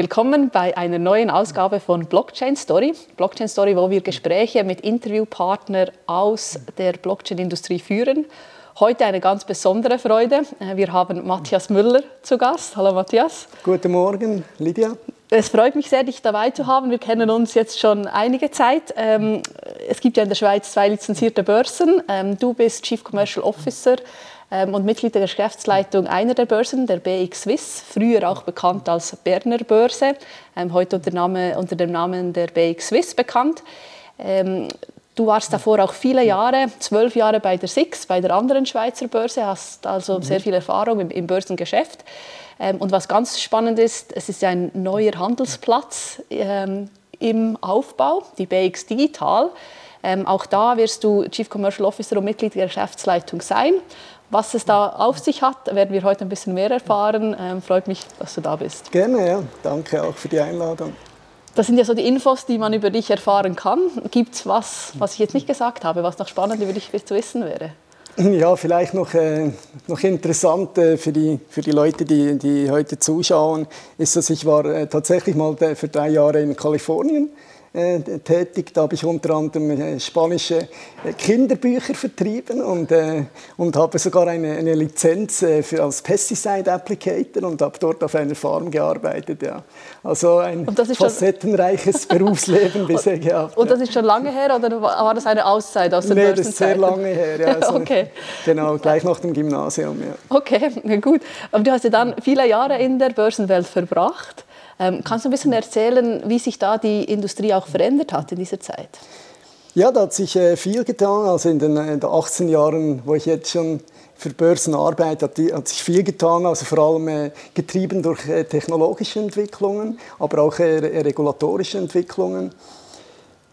Willkommen bei einer neuen Ausgabe von Blockchain Story. Blockchain Story, wo wir Gespräche mit Interviewpartnern aus der Blockchain-Industrie führen. Heute eine ganz besondere Freude. Wir haben Matthias Müller zu Gast. Hallo Matthias. Guten Morgen, Lydia. Es freut mich sehr, dich dabei zu haben. Wir kennen uns jetzt schon einige Zeit. Ähm, es gibt ja in der Schweiz zwei lizenzierte Börsen. Ähm, du bist Chief Commercial Officer und Mitglied der Geschäftsleitung einer der Börsen, der BX Swiss, früher auch bekannt als Berner Börse, ähm, heute unter, Name, unter, dem Namen der BX Swiss bekannt. Ähm, du warst davor auch viele Jahre, zwölf Jahre bei der SIX, bei der anderen Schweizer Börse, hast also mhm. sehr viel Erfahrung im, im Börsengeschäft. und was ganz spannend ist, es ist ein neuer Handelsplatz im Aufbau, die BX Digital. Ähm, auch da wirst du Chief Commercial Officer und Mitglied der Geschäftsleitung sein. Was es da auf sich hat, werden wir heute ein bisschen mehr erfahren. Ähm, freut mich, dass du da bist. Gerne, ja. Danke auch für die Einladung. Das sind ja so die Infos, die man über dich erfahren kann. Gibt es was, was ich jetzt nicht gesagt habe, was noch spannend über dich zu wissen wäre? Ja, vielleicht noch, äh, noch interessant äh, für, die, für die Leute, die, die heute zuschauen, ist, dass ich war äh, tatsächlich mal für drei Jahre in Kalifornien äh, tätig. Da habe ich unter anderem äh, spanische äh, Kinderbücher vertrieben und, äh, und habe sogar eine, eine Lizenz äh, für, als Pesticide Applicator und habe dort auf einer Farm gearbeitet. Ja. Also ein facettenreiches Berufsleben bisher gehabt. Und das ist schon lange her oder war das eine Auszeit aus der Nee, das ist sehr lange her. Ja, also okay. Genau, gleich nach dem Gymnasium. Ja. Okay, gut. Aber du hast ja dann viele Jahre in der Börsenwelt verbracht. Ähm, kannst du ein bisschen erzählen, wie sich da die Industrie auch verändert hat in dieser Zeit? Ja, da hat sich äh, viel getan. Also in den, in den 18 Jahren, wo ich jetzt schon für Börsen arbeite, hat, hat, sich viel getan, also vor allem äh, getrieben durch äh, technologische Entwicklungen, aber auch äh, regulatorische Entwicklungen.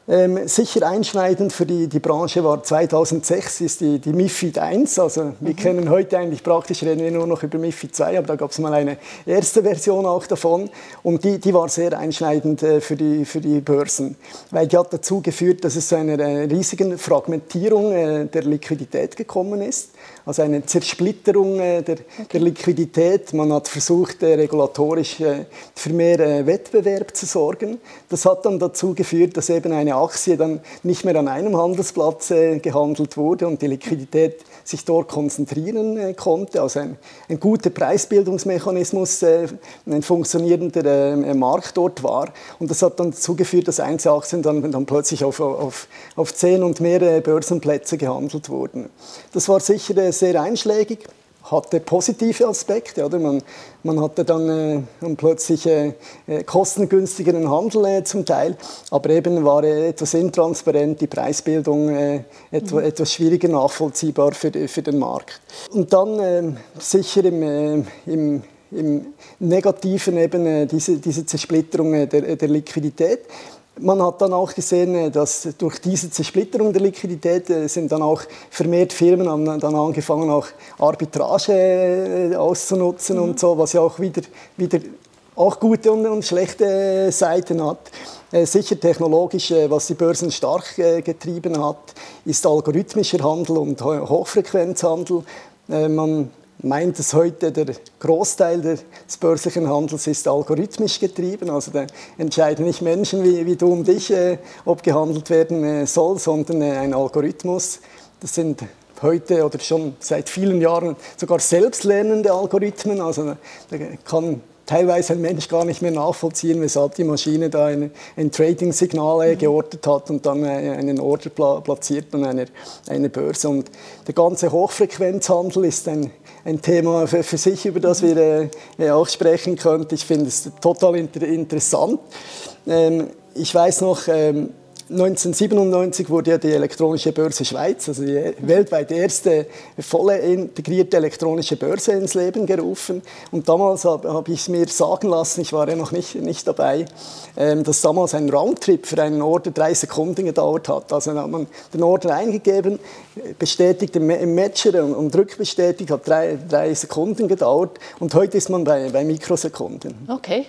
Ähm, sicher einschneidend für die, die Branche war 2006 ist die, die MIFID I. Also wir mhm. kennen heute eigentlich praktisch, reden wir nur noch über MIFID II, aber da gab es mal eine erste Version auch davon. Und die, die war sehr einschneidend äh, für, die, für die Börsen, weil die hat dazu geführt, dass es zu einer äh, riesigen Fragmentierung äh, der Liquidität gekommen ist also eine Zersplitterung äh, der, okay. der, Liquidität. Man hat versucht, äh, regulatorisch äh, für mehr Wettbewerb zu sorgen. Das hat dann dazu geführt, dass eben eine Aktie dann nicht mehr an einem Handelsplatz gehandelt wurde und die Liquidität sich dort konzentrieren konnte. Also ein, ein guter Preisbildungsmechanismus, ein funktionierender Markt dort war. Und das hat dann dazu geführt, dass Einzelaktien dann, dann plötzlich auf, auf, auf zehn und mehr Börsenplätze gehandelt wurden. Das war sicher sehr einschlägig, hatte positive Aspekte. Oder? Man, man hatte dann äh, plötzlich äh, äh, kostengünstigeren Handel äh, zum Teil, aber eben war äh, etwas intransparent, die Preisbildung äh, etwa, mhm. etwas schwieriger nachvollziehbar für, für den Markt. Und dann sicher im, im im Negativen eben diese, diese Zersplitterung der, der Liquidität. Man hat dann auch gesehen, äh, dass durch diese Zersplitterung der Liquidität äh, sind dann auch vermehrt Firmen haben dann angefangen, auch Arbitrage äh, auszunutzen mhm. und so, was ja auch wieder, wieder auch gute und, schlechte Seiten hat. Sicher technologisch, was die Börsen stark getrieben hat, ist algorithmischer Handel und Hochfrequenzhandel. Man meint es heute, der Großteil des börslichen Handels ist algorithmisch getrieben. Also da entscheiden nicht Menschen wie, wie du und ich, äh, ob gehandelt werden äh, soll, sondern äh, ein Algorithmus. Das sind heute oder schon seit vielen Jahren sogar selbstlernende Algorithmen. Also da kann teilweise ein Mensch gar nicht mehr nachvollziehen, weshalb die Maschine da ein, ein Trading-Signal äh, geortet hat und dann äh, einen Order pla platziert an einer, einer Börse. Und der ganze Hochfrequenzhandel ist ein, ein Thema für, für sich, über das wir äh, auch sprechen könnten. Ich finde es total inter interessant. Ähm, ich weiß noch, ähm, 1997 wurde ja die elektronische Börse Schweiz, also die weltweit erste volle integrierte elektronische Börse ins Leben gerufen. Und damals habe hab ich mir sagen lassen, ich war ja noch nicht, nicht dabei, ähm, dass damals ein Roundtrip für einen Order drei Sekunden gedauert hat. Also hat man den Order eingegeben, bestätigt im Matcher und rückbestätigt, hat drei, drei Sekunden gedauert. Und heute ist man bei, bei Mikrosekunden. Okay.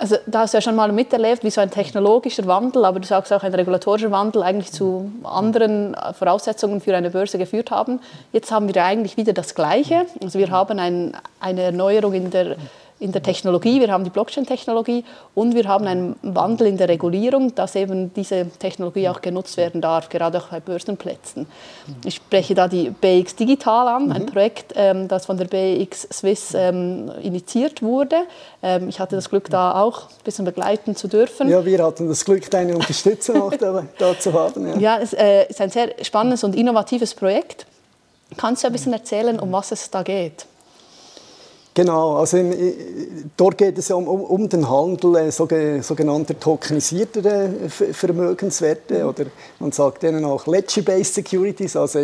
Also da hast du ja schon mal miterlebt, wie so ein technologischer Wandel, aber du sagst auch ein regulatorischer Wandel eigentlich zu anderen Voraussetzungen für eine Börse geführt haben. Jetzt haben wir eigentlich wieder das Gleiche. Also wir haben ein, eine Erneuerung in der in der Technologie, wir haben die Blockchain-Technologie und wir haben einen Wandel in der Regulierung, dass eben diese Technologie auch genutzt werden darf, gerade auch bei Börsenplätzen. Ich spreche da die BX Digital an, mhm. ein Projekt, ähm, das von der BX Swiss ähm, initiiert wurde. Ähm, ich hatte das Glück, da auch ein bisschen begleiten zu dürfen. Ja, wir hatten das Glück, deine Unterstützung auch da, zu haben. Ja, ja es äh, ist ein sehr spannendes und innovatives Projekt. Kannst du ein bisschen erzählen, um was es da geht? Genau, also im, dort geht es um, um, um den Handel äh, sogenannter tokenisierter äh, Vermögenswerte oder man sagt denen auch Ledger-Based Securities, also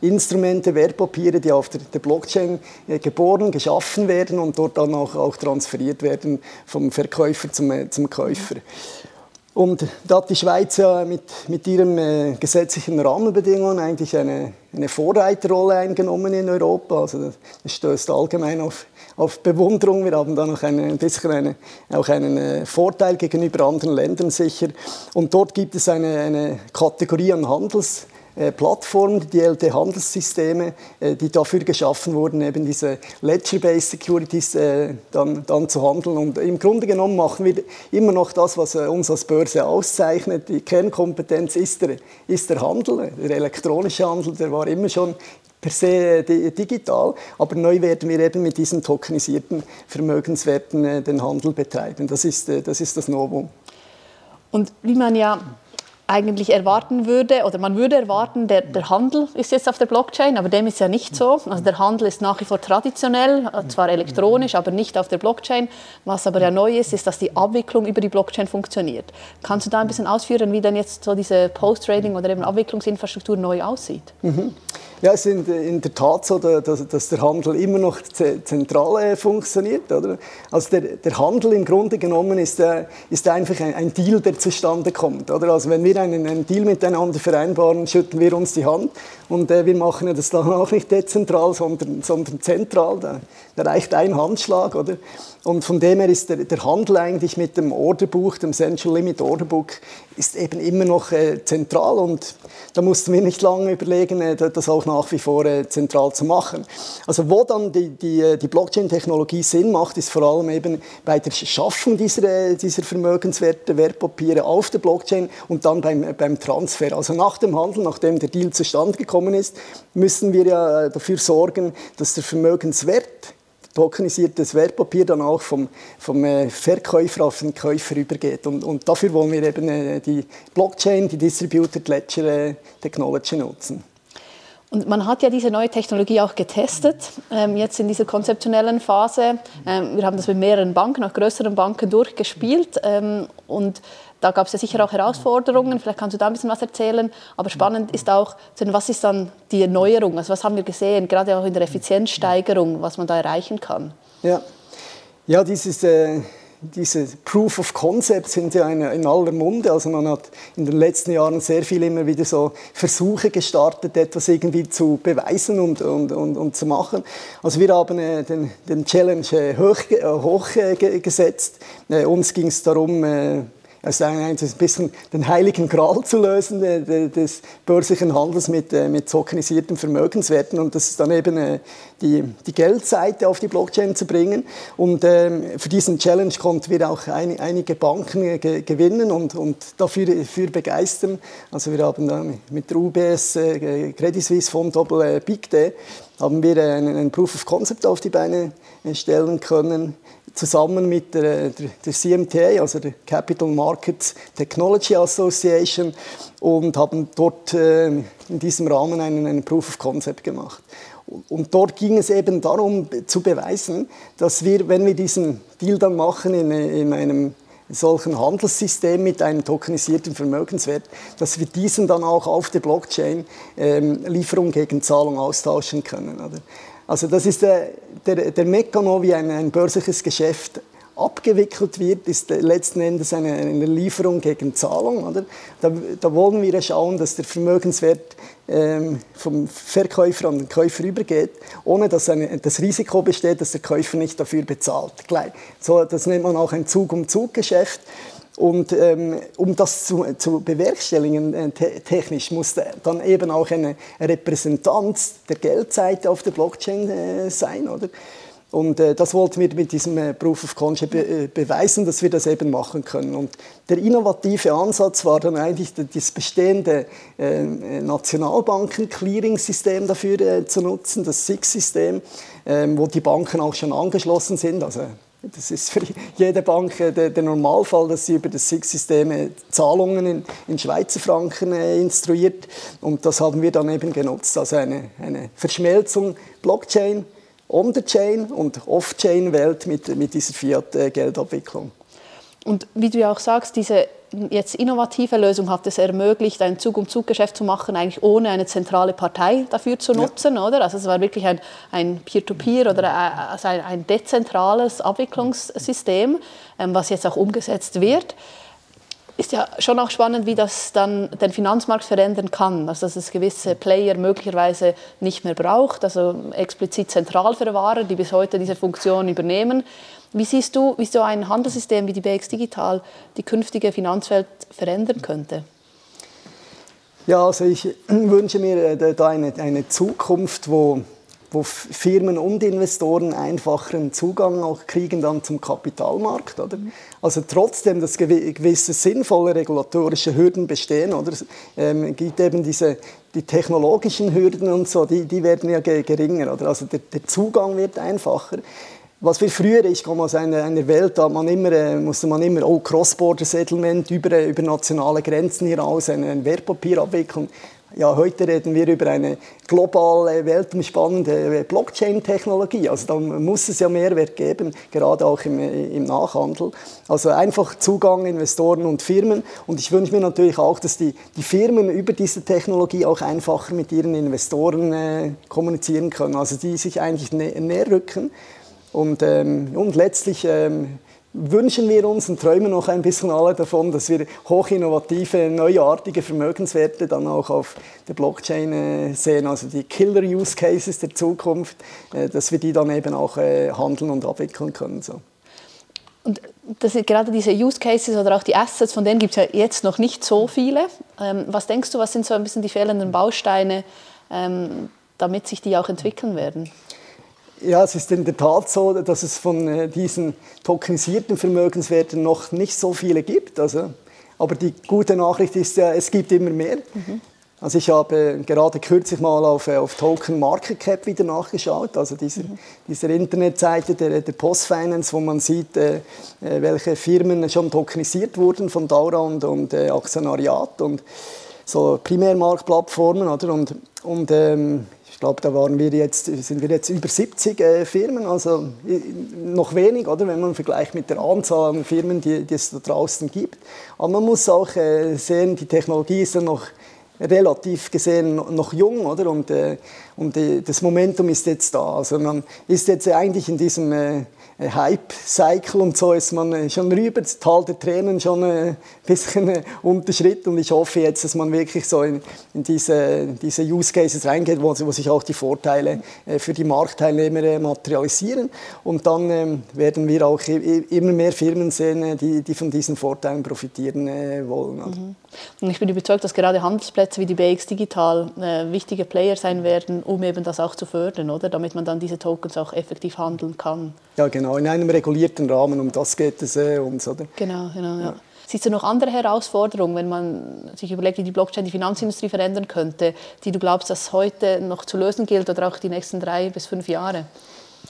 Instrumente, Wertpapiere, die auf der, der Blockchain äh, geboren, geschaffen werden und dort dann auch, auch transferiert werden vom Verkäufer zum, äh, zum Käufer. Und da hat die Schweiz ja mit, mit ihren äh, gesetzlichen Rahmenbedingungen eigentlich eine, eine Vorreiterrolle eingenommen in Europa. Also das stößt allgemein auf auf Bewunderung. Wir haben da noch eine, ein bisschen eine, auch einen äh, Vorteil gegenüber anderen Ländern sicher. Und dort gibt es eine, eine Kategorie an Handels äh, Plattformen, die DLT-Handelssysteme, äh, die dafür geschaffen wurden, eben diese Ledger-Based Securities dann, dann zu handeln. Und im Grunde genommen machen wir immer noch das, was uns als Börse auszeichnet. Die Kernkompetenz ist der, ist der Handel, der elektronische Handel, der war immer schon per se digital, aber neu werden wir eben mit diesen tokenisierten Vermögenswerten äh, den Handel betreiben. Das ist, äh, das ist das Novum. Und wie man ja eigentlich erwarten würde, oder man würde erwarten, der, der, Handel ist jetzt auf der Blockchain, aber dem ist ja nicht so. Also der Handel ist nach wie vor traditionell, zwar elektronisch, aber nicht auf der Blockchain. Was aber ja neu ist, ist, dass die Abwicklung über die Blockchain funktioniert. Kannst du da ein bisschen ausführen, wie denn jetzt so diese Post-Trading oder eben Abwicklungsinfrastruktur neu aussieht? Mhm. Ja, es ist in der Tat so, dass, der Handel immer noch zentral äh, funktioniert. Oder? Also der, der, Handel im Grunde genommen ist, äh, ist einfach ein, ein, Deal, der zustande kommt. Oder? Also wenn wir einen, einen, Deal miteinander vereinbaren, schütten wir uns die Hand und äh, wir machen das dann auch nicht dezentral, sondern, sondern zentral. Da, da reicht ein Handschlag. Oder? Und von dem her ist der, der, Handel eigentlich mit dem Orderbuch, dem Central Limit Orderbook, ist eben immer noch äh, zentral und da mussten wir nicht lange überlegen, äh, das auch nach wie vor äh, zentral zu machen. Also wo dann die, die, äh, die Blockchain-Technologie Sinn macht, ist vor allem eben bei der Schaffung dieser, äh, dieser Vermögenswerte, Wertpapiere auf der Blockchain und dann beim, beim Transfer. Also nach dem Handel, nachdem der Deal zustande gekommen ist, müssen wir ja dafür sorgen, dass der Vermögenswert tokenisiertes Wertpapier dann auch vom, vom äh, Verkäufer auf den Käufer übergeht. Und, und dafür wollen wir eben äh, die Blockchain, die Distributed Ledger äh, Technology nutzen. Und man hat ja diese neue Technologie auch getestet, ähm, jetzt in dieser konzeptionellen Phase. Ähm, wir haben das mit mehreren Banken, auch größeren Banken durchgespielt. Ähm, und da gab es ja sicher auch Herausforderungen, vielleicht kannst du da ein bisschen was erzählen. Aber spannend ist auch, was ist dann die Erneuerung? Also was haben wir gesehen, gerade auch in der Effizienzsteigerung, was man da erreichen kann? Ja, ja dieses, äh, diese Proof of Concept sind ja in, in aller Munde. Also man hat in den letzten Jahren sehr viel immer wieder so Versuche gestartet, etwas irgendwie zu beweisen und, und, und, und zu machen. Also wir haben äh, den, den Challenge äh, hoch, äh, hoch äh. Äh, uns ging es darum, also ein bisschen den heiligen Gral zu lösen des börslichen Handels mit, äh, mit tokenisierten Vermögenswerten und das ist dann eben äh, die, die Geldseite auf die Blockchain zu bringen. Und ähm, für diesen Challenge konnten wir auch ein, einige Banken äh, gewinnen und, und dafür, dafür begeistern. Also wir haben dann mit der UBS, Credit Suisse Fonds Doppel Big Day, haben wir einen, einen Proof of Concept auf die Beine stellen können zusammen mit der, der, der, CMTA, also der Capital Markets Technology Association, und haben dort äh, in diesem Rahmen einen, einen Proof of Concept gemacht. Und dort ging es eben darum zu beweisen, dass wir, wenn wir diesen Deal dann machen in, in einem solchen Handelssystem mit einem tokenisierten Vermögenswert, dass wir diesen dann auch auf der Blockchain ähm, Lieferung gegen Zahlung austauschen können. Oder? Also das ist der, der, der Mechanismus, wie ein, ein börsliches Geschäft abgewickelt wird, ist letzten Endes eine, eine Lieferung gegen Zahlung. Oder? Da, da, wollen wir schauen, dass der Vermögenswert ähm, vom Verkäufer an den Käufer übergeht, ohne dass eine, das Risiko besteht, dass der Käufer nicht dafür bezahlt. So, das nennt man auch ein Zug-um-Zug-Geschäft. Und ähm, um das zu, zu bewerkstelligen äh, te technisch muss dann eben auch eine Repräsentanz der Geldseite auf der Blockchain äh, sein, oder? Und äh, das wollten wir mit diesem äh, Proof of Concept be äh, beweisen, dass wir das eben machen können. Und der innovative Ansatz war dann eigentlich das bestehende äh, Nationalbanken-Clearing-System dafür äh, zu nutzen, das SIX-System, ähm, wo die Banken auch schon angeschlossen sind. Also das ist für jede Bank äh, der, der Normalfall, dass sie über das SIG-System Zahlungen in, in, Schweizer Franken äh, instruiert. Und das haben wir dann eben genutzt, also eine, eine Verschmelzung Blockchain, On-the-Chain und Off-Chain-Welt mit, mit dieser Fiat-Geldabwicklung. Und wie du ja auch sagst, diese jetzt innovative Lösung hat es ermöglicht, ein Zug-um-Zug-Geschäft zu machen, eigentlich ohne eine zentrale Partei dafür zu nutzen, ja. oder? Also es war wirklich ein, ein Peer-to-Peer oder also ein, ein, dezentrales Abwicklungssystem, ähm, was jetzt auch umgesetzt wird. Ist ja schon auch spannend, wie das dann den Finanzmarkt verändern kann. Also dass es gewisse Player möglicherweise nicht mehr braucht, also explizit Zentralverwahrer, die bis heute diese Funktion übernehmen wie siehst du, wie so ein Handelssystem wie die BX Digital die künftige Finanzwelt verändern könnte? Ja, also ich wünsche mir äh, da eine, eine Zukunft, wo, wo Firmen und Investoren einfacheren Zugang auch kriegen dann zum Kapitalmarkt. Oder? Also trotzdem, dass gewisse sinnvolle regulatorische Hürden bestehen, oder ähm, gibt eben diese die technologischen Hürden und so, die, die werden ja geringer. Oder? Also der, der Zugang wird einfacher. Was wir früher, ich komme aus einer, einer Welt, da man immer, äh, musste man immer oh, Cross-Border-Settlement über, äh, über nationale Grenzen hinaus, ein, ein Wertpapier abwickeln. Ja, heute reden wir über eine globale, weltumspannende Blockchain-Technologie. Also da muss es ja Mehrwert geben, gerade auch im, im, Nachhandel. Also einfach Zugang Investoren und Firmen. Und ich wünsche mir natürlich auch, dass die, die Firmen über diese Technologie auch einfacher mit ihren Investoren äh, kommunizieren können. Also die sich eigentlich nä näher rücken. Und, ähm, und letztlich ähm, wünschen wir uns und träumen noch ein bisschen alle davon, dass wir hochinnovative, neuartige Vermögenswerte dann auch auf der Blockchain äh, sehen, also die Killer-Use-Cases der Zukunft, äh, dass wir die dann eben auch äh, handeln und abwickeln können. So. Und das sind gerade diese Use Cases oder auch die Assets, von denen gibt es ja jetzt noch nicht so viele. Ähm, was denkst du, was sind so ein bisschen die fehlenden Bausteine, ähm, damit sich die auch entwickeln werden? Ja, es ist in der Tat so, dass es von äh, diesen tokenisierten Vermögenswerten noch nicht so viele gibt. Also, aber die gute Nachricht ist ja, es gibt immer mehr. Mhm. Also ich habe gerade kürzlich mal auf, äh, auf Token Market Cap wieder nachgeschaut, also diese, mhm. diese Internetseite der, der Postfinance, wo man sieht, äh, äh, welche Firmen schon tokenisiert wurden von Daura und, und äh, Aktionariat und so Primärmarktplattformen. Oder? Und, und ähm, ich glaube, da waren wir jetzt, sind wir jetzt über 70 äh, Firmen, also noch wenig, oder, wenn man vergleicht mit der Anzahl an Firmen, die, die es da draußen gibt. Aber man muss auch äh, sehen, die Technologie ist ja noch relativ gesehen noch jung, oder? Und, äh, und das Momentum ist jetzt da. Also man ist jetzt eigentlich in diesem äh, Hype-Cycle und so ist man äh, schon rüber, das Tal der Tränen schon ein äh, bisschen unterschritten und ich hoffe jetzt, dass man wirklich so in, in diese, diese Use Cases reingeht, wo, wo, sich auch die Vorteile für die Marktteilnehmer materialisieren und dann ähm, werden wir auch immer mehr Firmen sehen, die, die von diesen Vorteilen profitieren wollen. Mhm. Und ich bin überzeugt, dass gerade Handelsplätze wie die BX Digital äh, wichtige Player sein werden, um eben das auch zu fördern, oder? damit man dann diese Tokens auch effektiv handeln kann. Ja, genau, in einem regulierten Rahmen, um das geht es äh, uns. Oder? Genau, genau. Ja. Ja. Siehst du noch andere Herausforderungen, wenn man sich überlegt, wie die Blockchain die Finanzindustrie verändern könnte, die du glaubst, dass heute noch zu lösen gilt oder auch die nächsten drei bis fünf Jahre?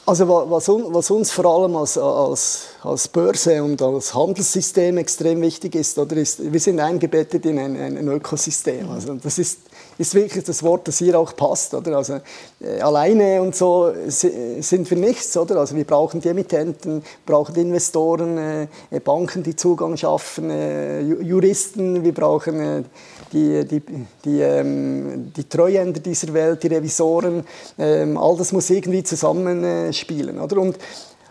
Also was, was, uns vor allem als, als, als, Börse und als Handelssystem extrem wichtig ist, oder ist, wir sind eingebettet in ein, ein Ökosystem. Also das ist, ist wirklich das Wort, das hier auch passt. Oder? Also, äh, alleine und so sind wir nichts. Oder? Also wir brauchen die Emittenten, brauchen die Investoren, äh, Banken, die Zugang schaffen, äh, Juristen, wir brauchen äh, die, die, die, ähm, die Treuhänder dieser Welt, die Revisoren, ähm, all das muss irgendwie zusammenspielen. Oder? Und,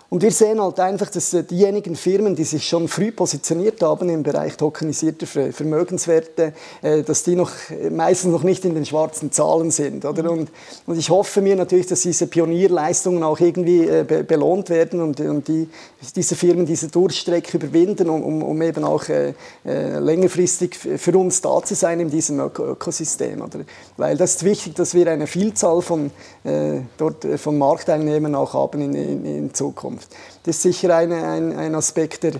Und wir sehen halt einfach, dass äh, diejenigen Firmen, die sich schon früh positioniert haben im Bereich tokenisierter Vermögenswerte, äh, dass die noch äh, meistens noch nicht in den schwarzen Zahlen sind. Oder? Mhm. Und, und ich hoffe mir natürlich, dass diese Pionierleistungen auch irgendwie be belohnt werden und, und die, diese Firmen diese Durchstrecke überwinden, um, um eben auch äh, längerfristig für uns da zu sein in diesem Ökosystem. Oder? Weil das ist wichtig, dass wir eine Vielzahl von, äh, dort, von Marktteilnehmern auch haben in, in, in Zukunft. Zukunft. Das ist sicher eine, ein, ein Aspekt, der,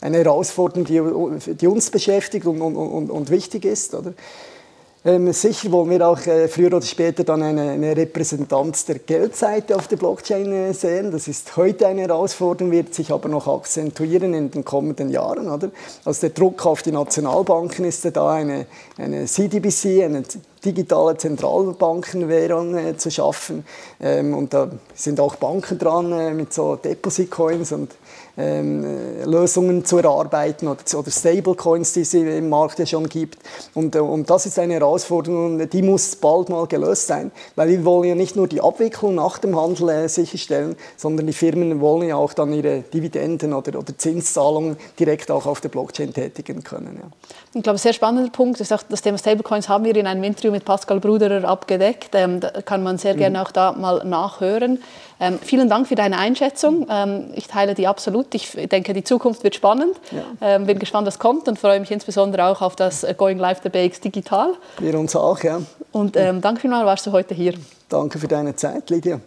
eine Herausforderung, die, die uns beschäftigt und, und, und, und wichtig ist. Oder? Ähm, sicher wollen wir auch äh, früher oder später dann eine, eine Repräsentanz der Geldseite auf der Blockchain äh, sehen. Das ist heute eine Herausforderung, wird sich aber noch akzentuieren in den kommenden Jahren. Oder? Also der Druck auf die Nationalbanken ist da, eine, eine CDBC, eine digitale Zentralbankenwährung äh, zu schaffen. Ähm, und da sind auch Banken dran äh, mit so Deposit-Coins und ähm, äh, Lösungen zu erarbeiten oder, oder Stablecoins, die es im Markt ja schon gibt. Und, und das ist eine Herausforderung und die muss bald mal gelöst sein, weil wir wollen ja nicht nur die Abwicklung nach dem Handel äh, sicherstellen, sondern die Firmen wollen ja auch dann ihre Dividenden oder, oder Zinszahlungen direkt auch auf der Blockchain tätigen können. Ja. Ich glaube, ein sehr spannender Punkt ist auch, das Thema Stablecoins haben wir in einem Interview mit Pascal Bruderer abgedeckt. Ähm, da kann man sehr mhm. gerne auch da mal nachhören. Ähm, vielen Dank für deine Einschätzung. Ähm, ich teile die absolut. Ich denke, die Zukunft wird spannend. Ja. Ähm, bin gespannt, was kommt und freue mich insbesondere auch auf das äh, Going Live the BX digital. Wir uns auch, ja. Und ähm, danke vielmals, warst du heute hier. Danke für deine Zeit, Lydia.